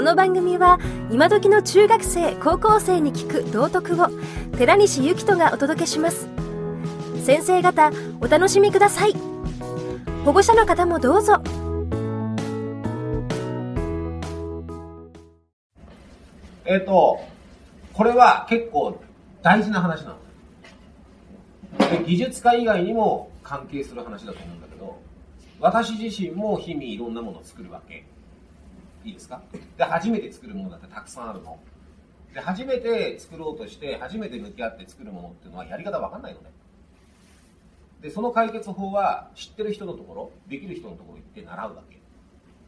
この番組は今時の中学生高校生に聞く道徳を寺西幸人がお届けします先生方お楽しみください保護者の方もどうぞえっ、と、これは結構大事な話なの。で技術家以外にも関係する話だと思うんだけど、私自身も日々いろんなものを作るわけ。いいですか？で、初めて作るものだってたくさんあるの。で、初めて作ろうとして、初めて向き合って作るものっていうのはやり方わかんないのね。で、その解決法は知ってる人のところ、できる人のところ行って習うわけ。ど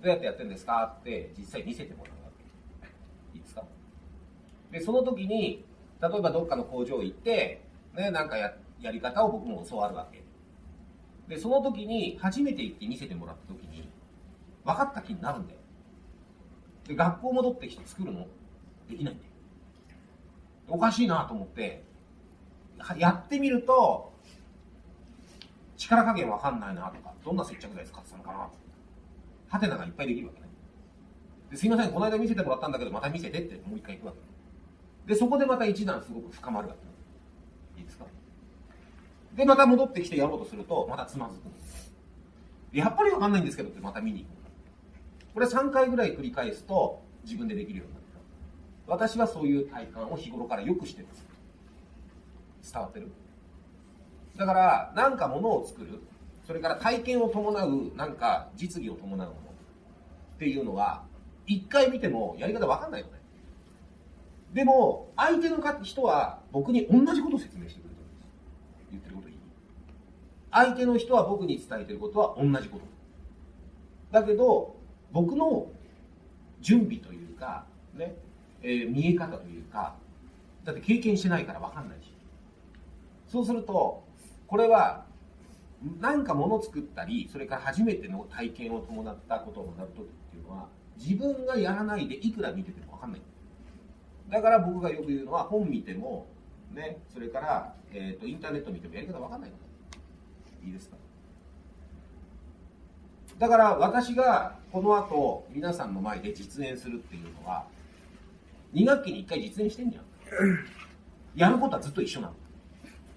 うやってやってるんですか？って実際見せてもらうわけ。いいですか？で、その時に、例えばどっかの工場行って、ね、なんかや、やり方を僕も教わるわけ。で、その時に、初めて行って見せてもらった時に、分かった気になるんだよ。で、学校戻ってきて作るの？できないんだよ。おかしいなと思って、やってみると、力加減わかんないなとか、どんな接着剤使ってたのかな？はてながいっぱいできるわけね。ですいません、この間見せてもらったんだけど、また見せてってもう一回行くわけ。で、そこでまた一段すごく深まるわけ。いいですか？で、また戻ってきてやろうとすると、またつまずくでやっぱりわかんないんですけどってまた見に行く。これ3回ぐらい繰り返すと自分でできるようになる。私はそういう体感を日頃からよくしてます。伝わってる？だから、なんかものを作る。それから体験を伴う、なんか実技を伴うものっていうのは、一回見てもやり方わかんないよね。でも、相手の人は僕に同じことを説明してくれてるんです。言ってることいい相手の人は僕に伝えてることは同じこと。だけど、僕の準備というか、ね、えー、見え方というか、だって経験してないから分かんないし。そうすると、これは、何かもの作ったり、それから初めての体験を伴ったことを学ぶときっていうのは、自分がやらないでいくら見てても分かんない。だから僕がよく言うのは本見ても、ね、それから、えーと、インターネット見てもやり方わかんないいいですか？だから私がこの後皆さんの前で実演するっていうのは2学期に1回実演してんじゃんやることはずっと一緒なの。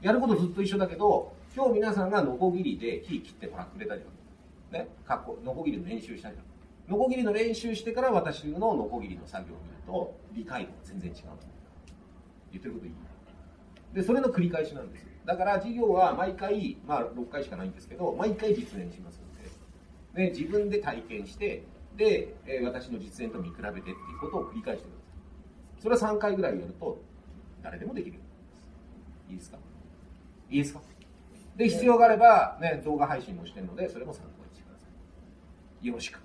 やることずっと一緒だけど今日皆さんがノコギリで木切ってもらってくれたじゃんねノコギリの練習したじゃんノコギリの練習してから私のノコギリの作業を見ると理解度が全然違う言ってることいいでそれの繰り返しなんですだから授業は毎回まあ6回しかないんですけど毎回実演します。で自分で体験してで、え私の実演と見比べてっていうことを繰り返してください。それは3回ぐらいやると誰でもできる。いいですか？いいですか？で必要があれば、ね、動画配信もしてるのでそれも参考にしてください。よろしく。